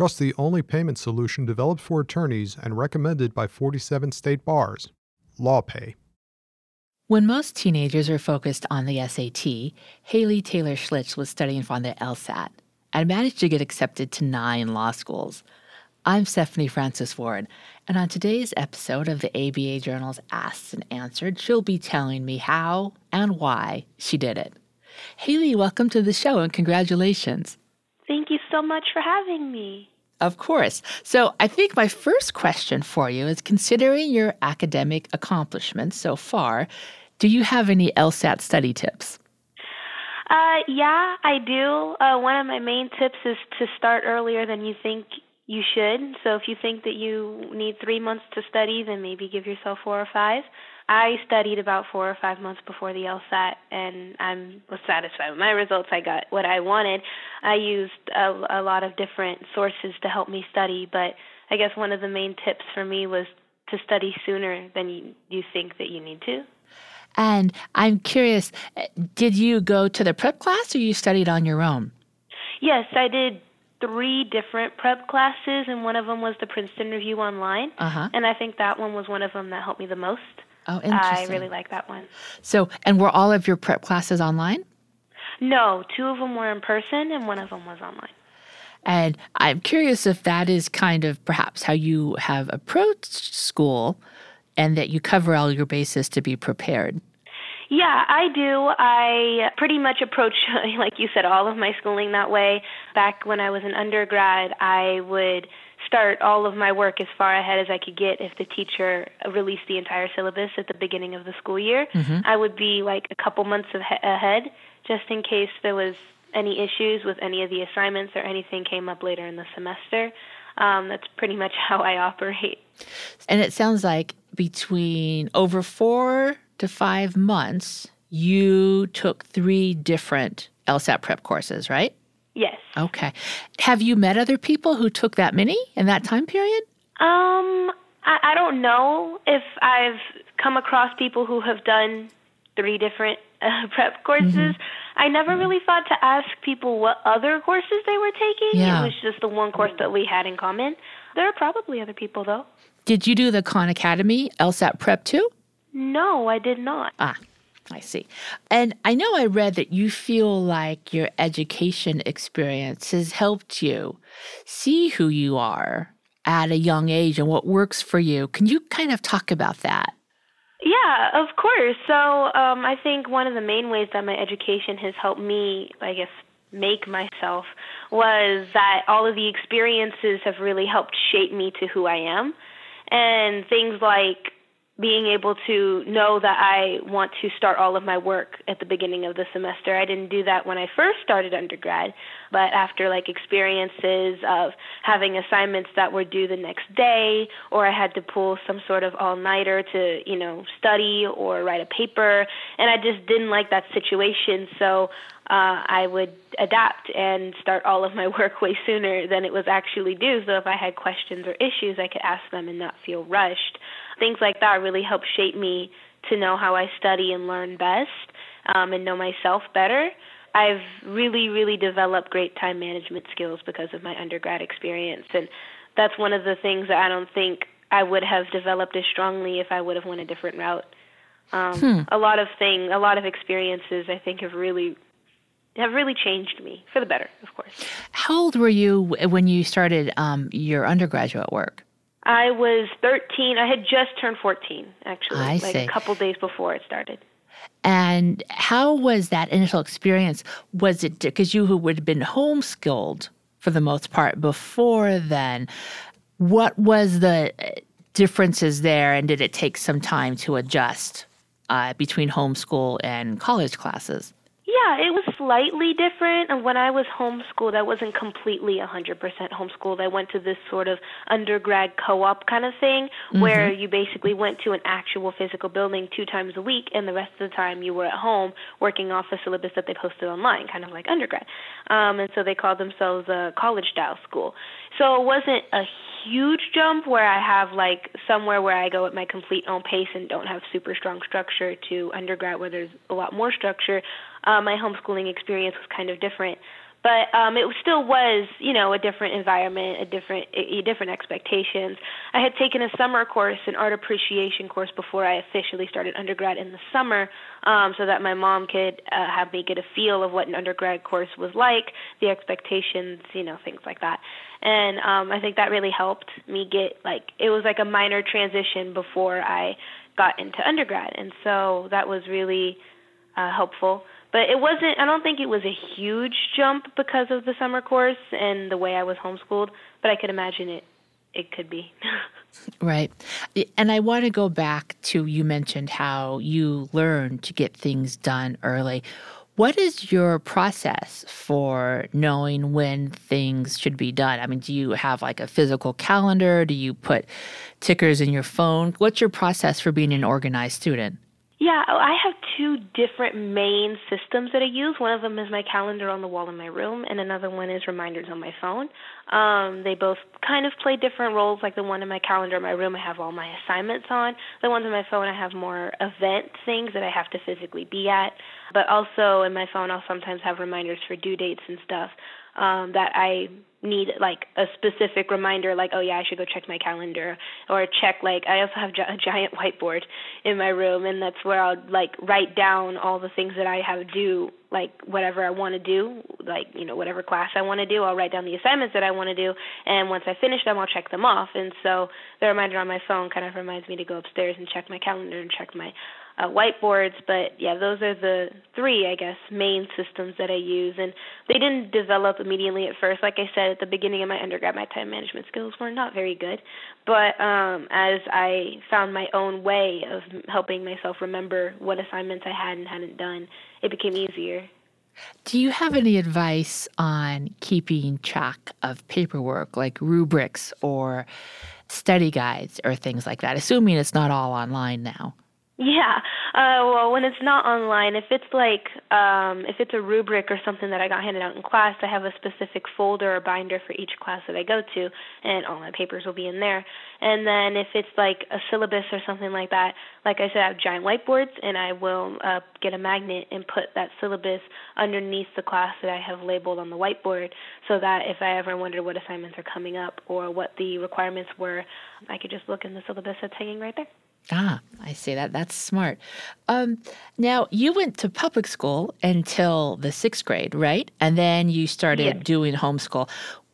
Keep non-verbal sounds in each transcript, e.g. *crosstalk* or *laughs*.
Trust the only payment solution developed for attorneys and recommended by 47 state bars. LawPay. When most teenagers are focused on the SAT, Haley Taylor Schlitz was studying for the LSAT and managed to get accepted to nine law schools. I'm Stephanie Francis Ward, and on today's episode of the ABA Journal's Asked and Answered, she'll be telling me how and why she did it. Haley, welcome to the show and congratulations. Thank you so much for having me. Of course. So, I think my first question for you is considering your academic accomplishments so far, do you have any LSAT study tips? Uh, yeah, I do. Uh, one of my main tips is to start earlier than you think you should. So if you think that you need three months to study, then maybe give yourself four or five. I studied about four or five months before the LSAT, and I was satisfied with my results. I got what I wanted. I used a, a lot of different sources to help me study, but I guess one of the main tips for me was to study sooner than you, you think that you need to. And I'm curious, did you go to the prep class or you studied on your own? Yes, I did three different prep classes, and one of them was the Princeton Review Online. Uh-huh. And I think that one was one of them that helped me the most. Oh, interesting. I really like that one. So, and were all of your prep classes online? No, two of them were in person, and one of them was online. And I'm curious if that is kind of perhaps how you have approached school and that you cover all your bases to be prepared. Yeah, I do. I pretty much approach, *laughs* like you said, all of my schooling that way. Back when I was an undergrad, I would start all of my work as far ahead as I could get if the teacher released the entire syllabus at the beginning of the school year. Mm-hmm. I would be like a couple months ahead just in case there was any issues with any of the assignments or anything came up later in the semester. Um, that's pretty much *laughs* how I operate. And it sounds like between over four to five months, you took three different LSAT prep courses, right? Yes. Okay. Have you met other people who took that many in that time period? Um, I, I don't know if I've come across people who have done three different *laughs* uh, prep courses. Mm-hmm. I never really thought to ask people what other courses they were taking. Yeah. It was just the one course that we had in common. There are probably other people though. Did you do the Khan Academy LSAT prep too? No, I did not. Ah, I see. And I know I read that you feel like your education experience has helped you see who you are at a young age and what works for you. Can you kind of talk about that? Yeah, of course. So um, I think one of the main ways that my education has helped me, I guess, make myself was that all of the experiences have really helped shape me to who I am. And things like being able to know that I want to start all of my work at the beginning of the semester. I didn't do that when I first started undergrad, but after like experiences of having assignments that were due the next day or I had to pull some sort of all-nighter to, you know, study or write a paper and I just didn't like that situation, so uh, I would adapt and start all of my *laughs* work way sooner than it was actually due. So if I had questions or issues, I could ask them and not feel rushed things like that really help shape me to know how I study and learn best um, and know myself better. I've really, really developed great time management skills because of my undergrad experience, and that's one of the things that I don't think I would have developed as strongly if I would have went a different route. Um, hmm. A lot of thing, a lot of experiences, I think, have really have really changed me for the better, of course. How old were you when you started um, your undergraduate work? I was 13. I had just turned 14, actually, I like see. a couple days before it started. And how was that initial experience? Was it because you who would have been homeschooled for the most part before then? What was the uh, differences there, and did it take some time to adjust uh, between homeschool and college classes? Yeah, it was slightly different. And when I was homeschooled, I wasn't completely 100% homeschooled. I went to this sort of undergrad co op kind of thing Mm-hmm. where you basically went to an actual physical building two times a week, and the rest of the time you were at home working off a syllabus that they posted online, kind of like undergrad. Um, and so they called themselves a college style school. So it wasn't a huge jump where I have like somewhere where I go at my complete own pace and don't have super strong structure to undergrad where there's a lot more structure. Uh, my homeschooling experience was kind of different. but um, it still was, you know, a different environment, a different, a, different expectations. I had taken a summer course, an art appreciation course, before I officially started undergrad in the summer, um, so that my mom could uh, have me get a feel of what an undergrad course was like, the expectations, you know, things like that. And um, I think that really helped me get like it was like a minor transition before I got into undergrad, and so that was really uh, helpful. But it wasn't. I don't think it was a huge jump because of the summer course and the way I was homeschooled. But I could imagine it. It could be. *laughs* right. And I want to go back to you mentioned how you learned to get things done early. What is your process for knowing when things should be done? I mean, do you have like a physical calendar? Do you put tickers in your phone? What's your process for being an organized student? Yeah, oh, I have two different main systems that I use. One of them is my calendar on the wall in my room, and another one is reminders on my phone. Um, they both kind of play different roles. Like the one in my calendar in my room, I have all my assignments on. The ones on my phone, I have more event things that I have to physically be at. But also in my phone, I'll sometimes have reminders for due dates and stuff um, that I need like a specific reminder like oh yeah i should go check my calendar or check like i also have a giant whiteboard in my room and that's where i'll like write down all the things that i have due like whatever i want to do like you know whatever class i want to do i'll write down the assignments that i want to do and once i finish them i'll check them off. And so the reminder on my phone kind of reminds me to go upstairs and check my calendar and check my uh, whiteboards. But yeah, those are the three, I guess, main systems that I use. And they didn't develop immediately at first. Like I said at the beginning of my undergrad, my time management skills were not very good. But um, as I found my own way of helping myself remember what assignments I had and hadn't done, it became easier. Do you have any advice on keeping track of paperwork like rubrics or study guides or things like that, assuming it's not all online now? Yeah. Uh, well, when it's not online, if it's like um, if it's a rubric or something that I got handed out in class, I have a specific folder or binder for each class that I go to, and all my papers will be in there. And then if it's like a syllabus or something like that, like I said, I have giant whiteboards, and I will uh, get a magnet and put that syllabus underneath the class that I have labeled on the whiteboard, so that if I ever wonder what assignments are coming up or what the requirements were, I could just look in the syllabus that's hanging right there. Ah, I see that. That's smart. Um, now, you went to public school until the sixth grade, right? And then you started yes. doing homeschool.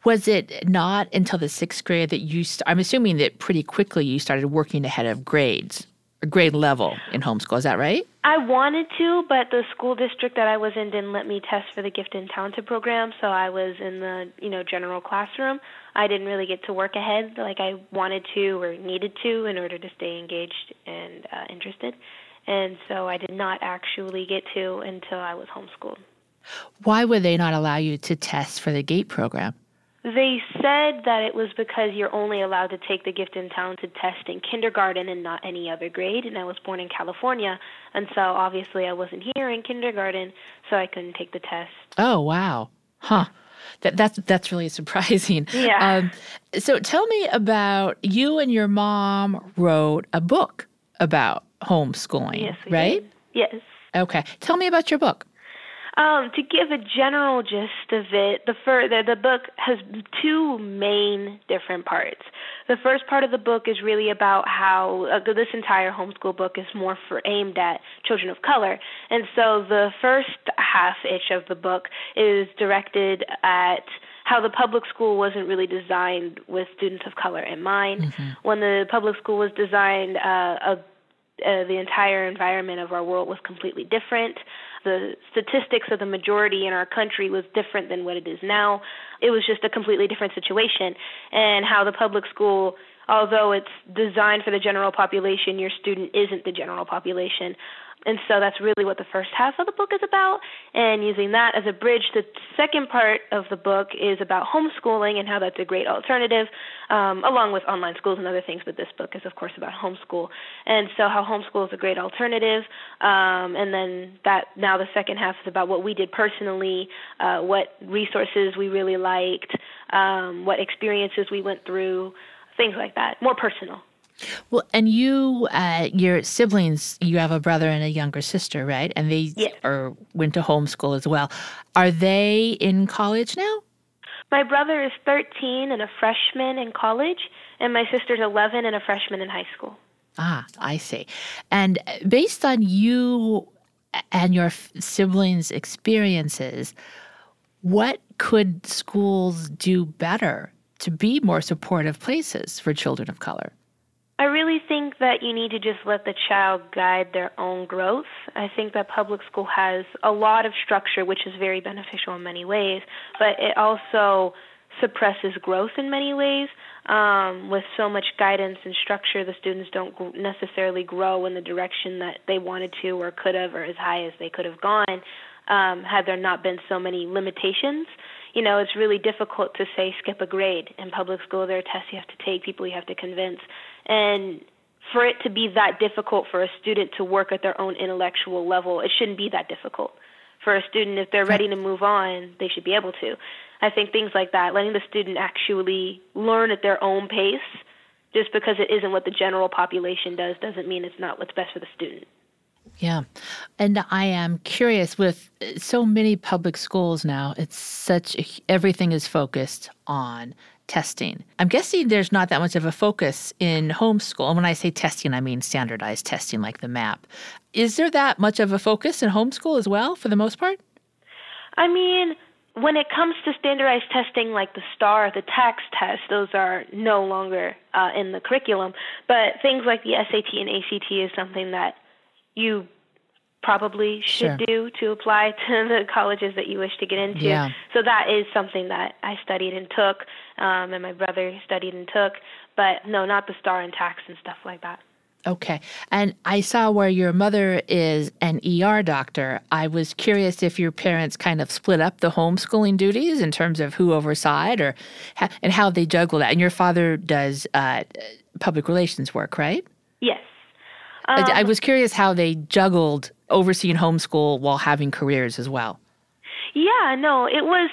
Was it not until the sixth grade that you? St- I'm assuming that pretty quickly you started working ahead of grades grade level in homeschool. Is that right? I wanted to, but the school district that I was in didn't let me test for the gifted and talented program, so I was in the you know general classroom. I didn't really get to work ahead like I wanted to or needed to in order to stay engaged and uh, interested, and so I did not actually get to until I was homeschooled. Why would they not allow you to test for the GATE program? They said that it was because you're only allowed to take the gifted and talented test in kindergarten and not any other grade. And I was born in California, and so obviously I wasn't here in kindergarten, so I couldn't take the test. Oh wow, huh? That that's that's really *laughs* surprising. Yeah. Um, so tell me about you and your mom wrote a book about homeschooling, yes, right? Did. Yes. Okay. Tell me about your book. Um, to give a general gist of it, the, fir- the the book has two main different parts. The first part of the book is really about how uh, this entire homeschool book is more for aimed at children of color, and so the first half ish of the book is directed at how the public school wasn't really designed with students of color in mind. Mm-hmm. When the public school was designed, uh, a, uh, the entire environment of our world was completely different the statistics of the majority in our country was different than what it is now. It was just a completely different situation, and how the public school although it's designed for the general population, your student isn't the general population. And so that's really what the first half of the book is about. And using that as a bridge, the second part of the book is about homeschooling and how that's a great alternative, um, along with online schools and other things. But this book is, of course, about homeschool. And so how homeschool is a great alternative. Um, and then that now the second half is about what we did personally, uh, what resources we really liked, um, what experiences we went through, things like that, more personal. Well, and you, uh, your siblings, you have a brother and a younger sister, right? And they yes. are went to homeschool as well. Are they in college now? My brother is 13 and a freshman in college, and my sister's 11 and a freshman in high school. Ah, I see. And based on you and your siblings' experiences, what could schools do better to be more supportive places for children of color? I really think that you need to just let the child guide their own growth. I think that public school has a lot of structure, which is very beneficial in many ways, but it also suppresses growth in many ways. Um, with so much guidance and structure, the students don't necessarily grow in the direction that they wanted to or could have, or as high as they could have gone, um, had there not been so many limitations you know, it's really difficult to say skip a grade in public school. There are tests you have to take, people you have to convince. And for it to be that difficult for a student to work at their own intellectual level, it shouldn't be that difficult. For a student, if they're ready to move on, they should be able to. I think things like that, letting the student actually learn at their own pace, just because it isn't what the general population does, doesn't mean it's not what's best for the student. Yeah. And I am curious with so many public schools now, it's such everything is focused on testing. I'm guessing there's not that much of a focus in homeschool. And when I say testing, I mean standardized testing like the MAP. Is there that much of a focus in homeschool as well for the most part? I mean, when it comes to standardized testing like the STAAR, the TAKS test, those are no longer uh, in the curriculum. But things like the SAT and ACT is something that you probably should sure. do to apply to *laughs* the colleges that you wish to get into. Yeah. So that is something that I studied and took, um, and my brother studied and took. But no, not the STAAR and TAKS and stuff like that. Okay. And I saw where your mother is an ER doctor. I was curious if your parents kind of split up the homeschooling duties in terms of who oversight or and how they juggle that. And your father does uh, public relations work, right? Yes. Um, I was curious how they juggled overseeing homeschool while having careers as well. Yeah, no, it was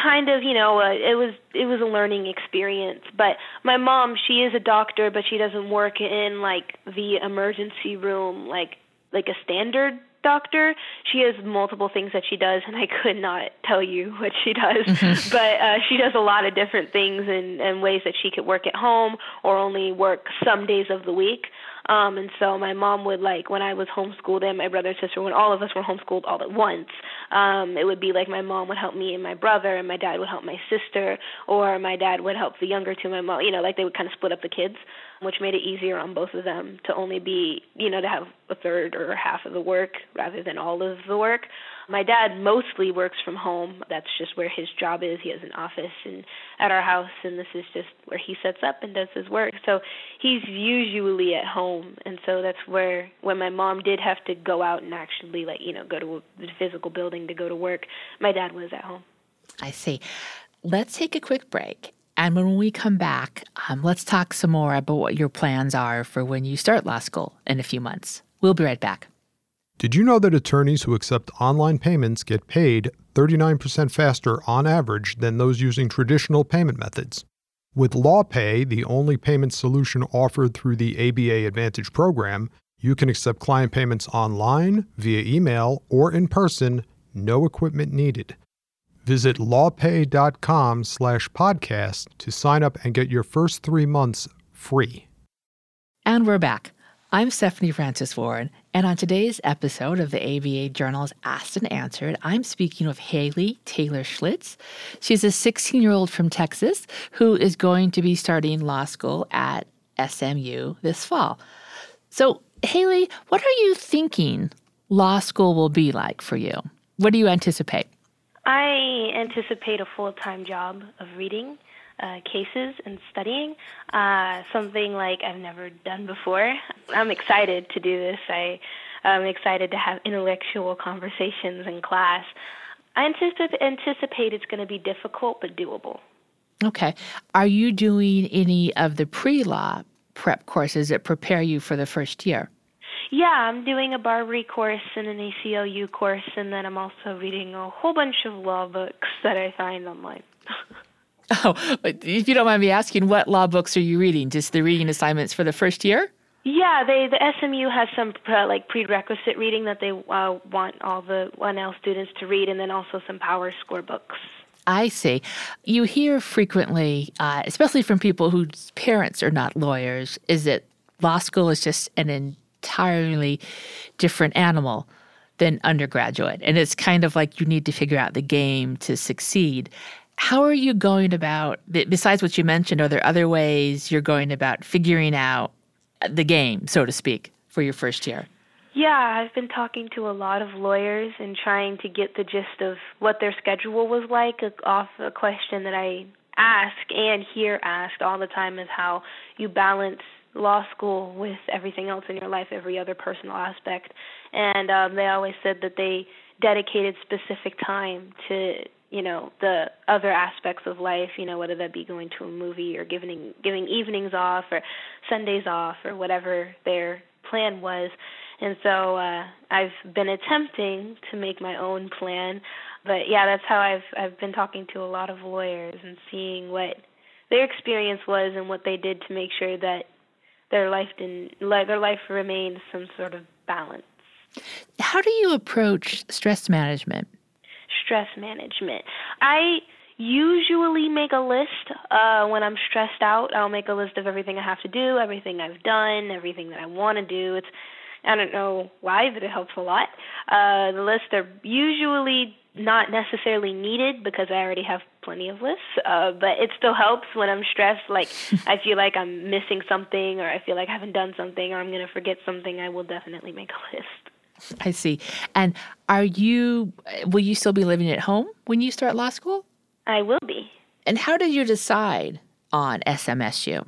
kind of you know uh, it was it was a learning experience but my mom she is a doctor but she doesn't work in like the emergency room like like a standard doctor she has multiple things that she does and i could not tell you *laughs* what she does *laughs* mm-hmm. but uh she does a lot of different things and and ways that she could work at home or only work some days of the week um, and so my mom would like when I was homeschooled and my brother and sister, when all of us were homeschooled all at once, um, it would be like my mom would help me and my brother, and my dad would help my sister, or my dad would help the younger two. My mom, you know, like they would kind of split up the kids, which made it easier on both of them to only be, you know, to have a third or half of the work rather than all of the work. My dad mostly works from home. That's just where his job is. He has an office and at our house and this is just where he sets up and does his work. So he's usually at home and so that's where when my mom did have to go out and actually like, you know, go to the physical building to go to work, my dad was at home. I see. Let's take a quick break. And when we come back, um, let's talk some more about what your plans are for when you start law school in a few months. We'll be right back. Did you know that attorneys who accept online payments get paid 39% faster on average than those using traditional payment methods? With LawPay, the only payment solution offered through the ABA Advantage program, you can accept client payments online, via email, or in person, no equipment needed. Visit lawpay.com slash podcast to sign up and get your first three months free. And we're back. I'm Stephanie Francis Ward, and on today's episode of the ABA Journal's Asked and Answered, I'm speaking with Haley Taylor Schlitz. She's a 16 year old from Texas who is going to be starting law school at SMU this fall. So, Haley, what are you thinking law school will be like for you? What do you anticipate? I anticipate a full time job of reading uh, cases and studying, uh, something like I've never done before. I'm excited to do this. I, I'm excited to have intellectual conversations in class. I anticipate, anticipate it's going to be difficult but doable. Okay. Are you doing any of the pre law prep courses that prepare you for the first year? Yeah, I'm doing a BARBRI course and an ACLU course, and then I'm also reading a whole bunch of law books that I find online. *laughs* Oh, if you don't mind me asking, what law books are you reading? Just the reading assignments for the first year? Yeah, they the SMU has some uh, like prerequisite reading that they uh, want all the 1L students to read, and then also some PowerScore books. I see. You hear frequently, uh, especially from people whose parents are not lawyers, is that law school is just an entirely different animal than undergraduate. And it's kind of like you need to figure out the game to succeed. How are you going about, besides what you mentioned, are there other ways you're going about figuring out the game, so to speak, for your first year? Yeah, I've been talking to a lot of lawyers and trying to get the gist of what their schedule was like uh, off a question that I ask and hear asked all the time is how you balance law school with everything else in your life, every other personal aspect. And um, they always said that they dedicated specific time to you know the other aspects of life you know whether that be going to a movie or giving giving evenings off or sundays off or whatever their plan was and so uh i've been attempting to make my own plan but yeah that's how i've i've been talking to a lot of lawyers and seeing what their experience was and what they did to make sure that their life didn't their life remained some sort of balance. How do you approach stress management? Stress management. I usually make a list uh when I'm stressed out. I'll make a list of everything I have to do, everything I've done, everything that I want to do. It's I don't know why, but it helps a lot. Uh the lists are usually not necessarily needed because I already have plenty of lists. Uh, but it still helps when I'm stressed. Like *laughs* I feel like I'm missing something, or I feel like I haven't done something, or I'm going to forget something. I will definitely make a list. I see. And are you? Will you still be living at home when you start law school? I will be. And how did you decide on SMSU?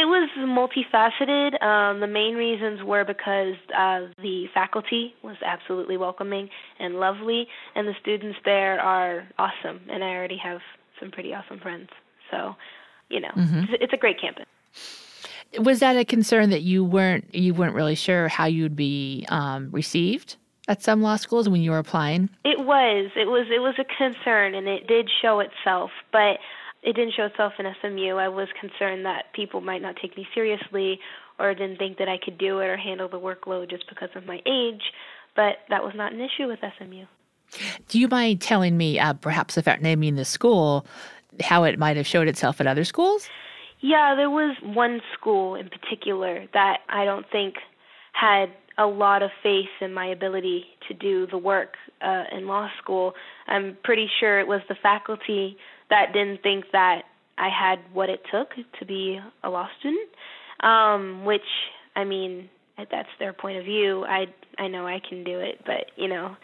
It was multifaceted. Um, the main reasons were because uh, the faculty was absolutely welcoming and lovely, and the students there are awesome. And I already have some pretty awesome friends. So, you know, mm-hmm. it's, it's a great campus. Was that a concern that you weren't you weren't really sure how you'd be um, received at some law schools when you were applying? It was. It was. It was a concern, and it did show itself. But it didn't show itself in SMU. I was concerned that people might not take me seriously or didn't think that I could do it or handle the workload just because of my age, but that was not an issue with SMU. Do you mind telling me, uh, perhaps without naming the school, how it might have showed itself at other schools? Yeah, there was one school in particular that I don't think had a lot of faith in my ability to do the work uh, in law school. I'm pretty sure it was the faculty that didn't think that I had what it took to be a law student. Um, which I mean, that's their point of view. I I know I can do it, but you know,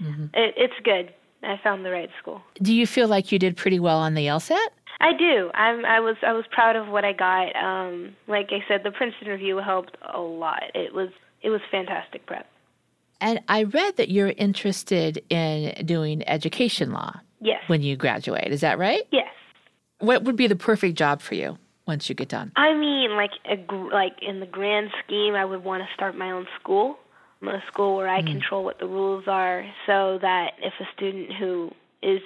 mm-hmm. it, it's good. I found the right school. Do you feel like you did pretty well on the LSAT? I do. I'm. I was. I was proud of what I got. Um, like I said, the Princeton review helped a lot. It was. It was fantastic prep. And I read that you're interested in doing education law. Yes. When you graduate, is that right? Yes. What would be the perfect job for you once you get done? I mean, like a, like in the grand scheme, I would want to start my own school, a school where I mm. control what the rules are, so that if a student who is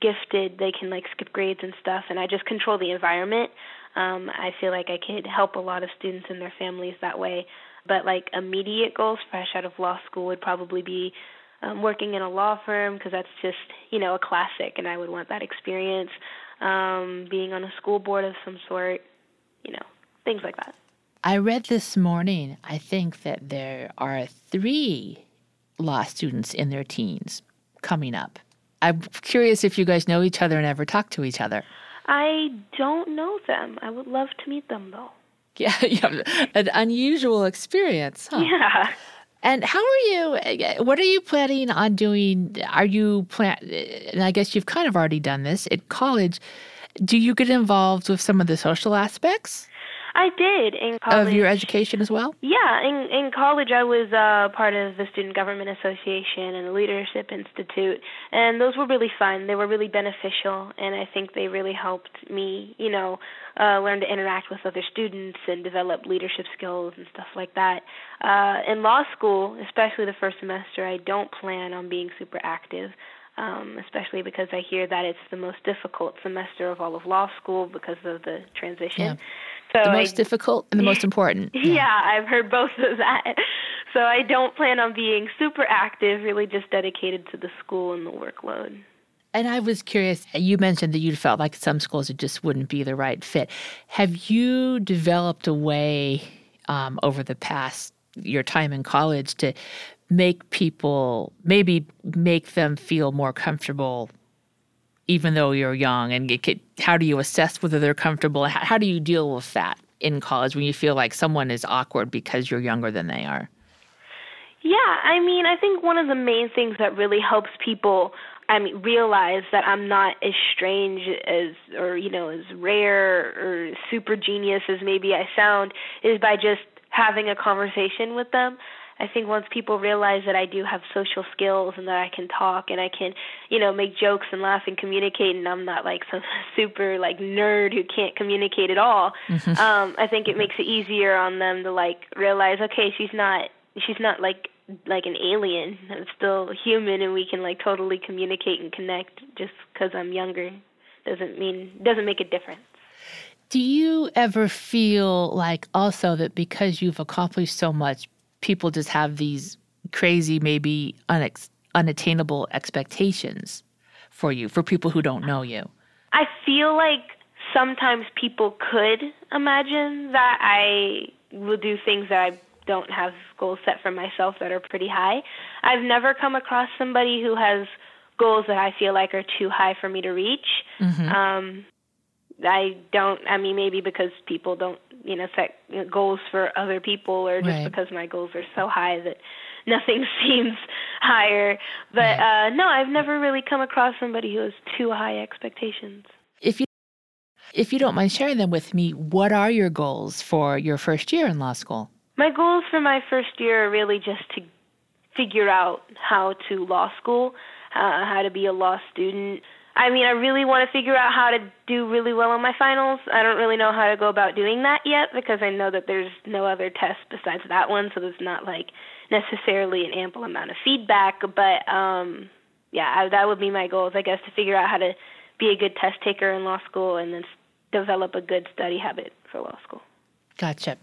gifted, they can like skip grades and stuff, and I just control the environment. Um, I feel like I could help a lot of students and their families that way. But like immediate goals, fresh out of law school, would probably be um, working in a law firm because that's just you know a classic, and I would want that experience. Um, being on a school board of some sort, you know, things like that. I read this morning. I think that there are three law students in their teens coming up. I'm curious if you guys know each other and ever talk to each other. I don't know them. I would love to meet them though. *laughs* Yeah, yeah, an unusual experience, huh? Yeah. And how are you? Uh, what are you planning on doing? Are you plan? And I guess you've kind of already done this at college. Do you get involved with some of the social aspects? I did in college. Of your education as well? Yeah, in in college I was uh, part of the Student Government Association and the Leadership Institute, and those were really fun. They were really beneficial, and I think they really helped me, you know, uh, learn to interact with other students and develop leadership skills and stuff like that. Uh, in law school, especially the first semester, I don't plan on being super active. um, especially because I hear that it's the most difficult semester of all of law school because of the transition. Yeah. So the most I, difficult and the most important. Yeah. *laughs* yeah, I've heard both of that. So I don't plan on being super active, really just dedicated to the school and the workload. And I was curious, you mentioned that you felt like some schools it just wouldn't be the right fit. Have you developed a way um, over the past your time in college to make people maybe make them feel more comfortable even though you're young and how do you assess whether they're comfortable how, how do you deal with that in college when you feel like someone is awkward because you're younger than they are yeah i mean i think one of the main things that really helps people I mean, realize that I'm not as strange as, or you know, as rare or super genius as maybe I sound, is by just having a conversation with them. I think once people realize that I do have social skills and that I can talk and I can, you know, make jokes and laugh and communicate and I'm not like *laughs* some super like nerd who can't communicate at all, mm-hmm. um, I think it makes it easier on them to like realize, okay, she's not she's not like like an alien. I'm still human and we can like totally communicate and connect just cuz I'm younger. Doesn't mean doesn't make a difference. Do you ever feel like also that because you've accomplished so much, people just have these crazy, maybe unex- unattainable expectations for you, for people who don't know you? I feel like sometimes people could imagine that I will do things that I don't have goals set for myself that are pretty high. I've never come across somebody who has goals that I feel like are too high for me to reach. Mm-hmm. Um, I don't. I mean, maybe because people don't, you know, set goals for other people, or just right. because my goals are so high that nothing *laughs* seems higher. But right. uh, no, I've never really come across somebody who has too high expectations. If you if you don't mind sharing them with me, what are your goals for your first year in law school? My goals for my first year are really just to figure out how to law school, uh, how to be a law student I mean, I really want to figure out how to do really well on my finals. I don't really know how to go about doing that yet because I know that there's no other test besides that one, so there's not like necessarily an ample amount of feedback. But um, yeah, I, that would be my goals, I guess, to figure out how to be a good test taker in law school and then develop a good study habit for law school. Gotcha.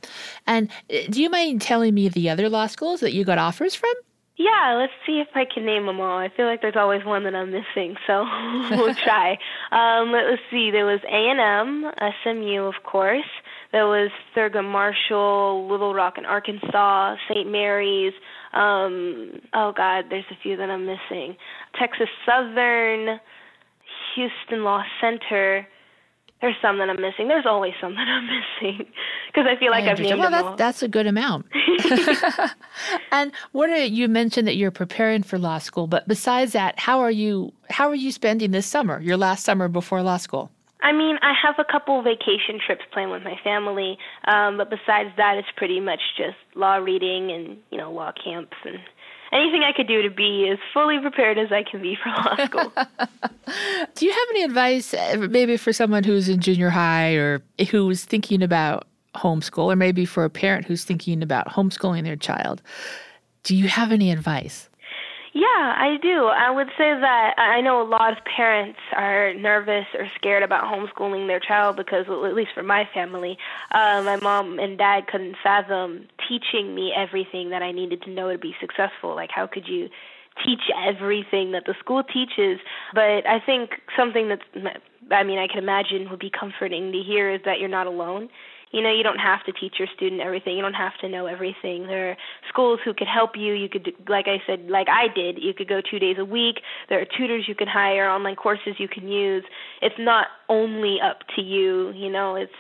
And uh, do you mind telling me the other law schools that you got offers from? Yeah, let's see if I can name them all. I feel like there's always one that I'm missing, so *laughs* we'll *laughs* try. Um, let's see. There was A&M, SMU, of course. There was Thurgood Marshall, Little Rock in Arkansas, St. Mary's. Um, oh God, there's a few that I'm missing. Texas Southern, Houston Law Center there's some that I'm missing. There's always some that I'm *laughs* missing because I feel like I have named well, them that's, all. That's a good amount. *laughs* *laughs* and what are you mentioned that you're preparing for law school, but besides that, how are you how are you spending this summer? Your last summer before law school? I mean, I have a couple vacation trips planned with my family, um, but besides that, it's pretty much just law reading and you know law camps and anything I could do to be as fully prepared as I can be for law *laughs* school. do you have any advice, uh, maybe for someone who's in junior high or who's thinking about homeschool, or maybe for a parent who's thinking about homeschooling their child? Do you have any advice? Yeah, I do. I would say that I know a lot of parents are nervous or scared about homeschooling their child because, well, at least for my family, uh, my mom and dad couldn't fathom teaching me everything that I needed to know to be successful. Like, how could you teach everything that the school teaches? But I think something that's, I mean, I can imagine would be comforting to hear is that you're not alone you know you don't have to teach your student everything. You don't have to know everything. There are schools who could help you. You could like i said like i did you could go two days a week. There are tutors you can hire online courses you can use. It's not only up to you you know it's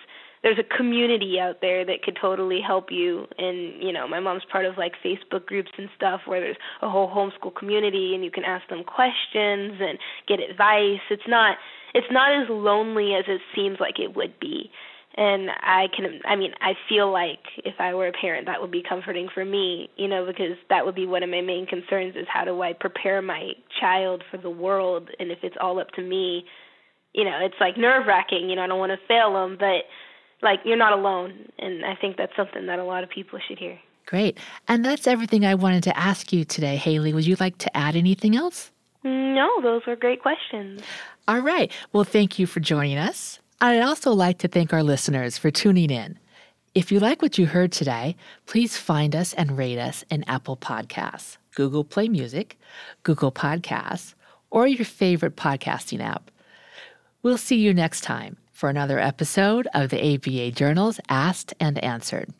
there's a community out there that could totally help you and you know my mom's part of like facebook groups and stuff where there's a whole homeschool community and you can ask them questions and get advice. It's not it's not as lonely as it seems like it would be and I can I mean I feel like if I were a parent that would be comforting for me, you know, because that would be one of my main concerns is how do I prepare my child for the world and if it's all up to me, you know, it's like nerve-wracking, you know, I don't want to fail them, but like you're not alone and I think that's something that a lot of people should hear. Great. And that's everything I wanted to ask you today, Haley. Would you like to add anything else? No, those were great questions. All right. Well, thank you for joining us. I'd also like to thank our listeners for tuning in. If you like what you heard today, please find us and rate us in Apple Podcasts, Google Play Music, Google Podcasts, or your favorite podcasting app. We'll see you next time for another episode of the ABA Journal's Asked and Answered.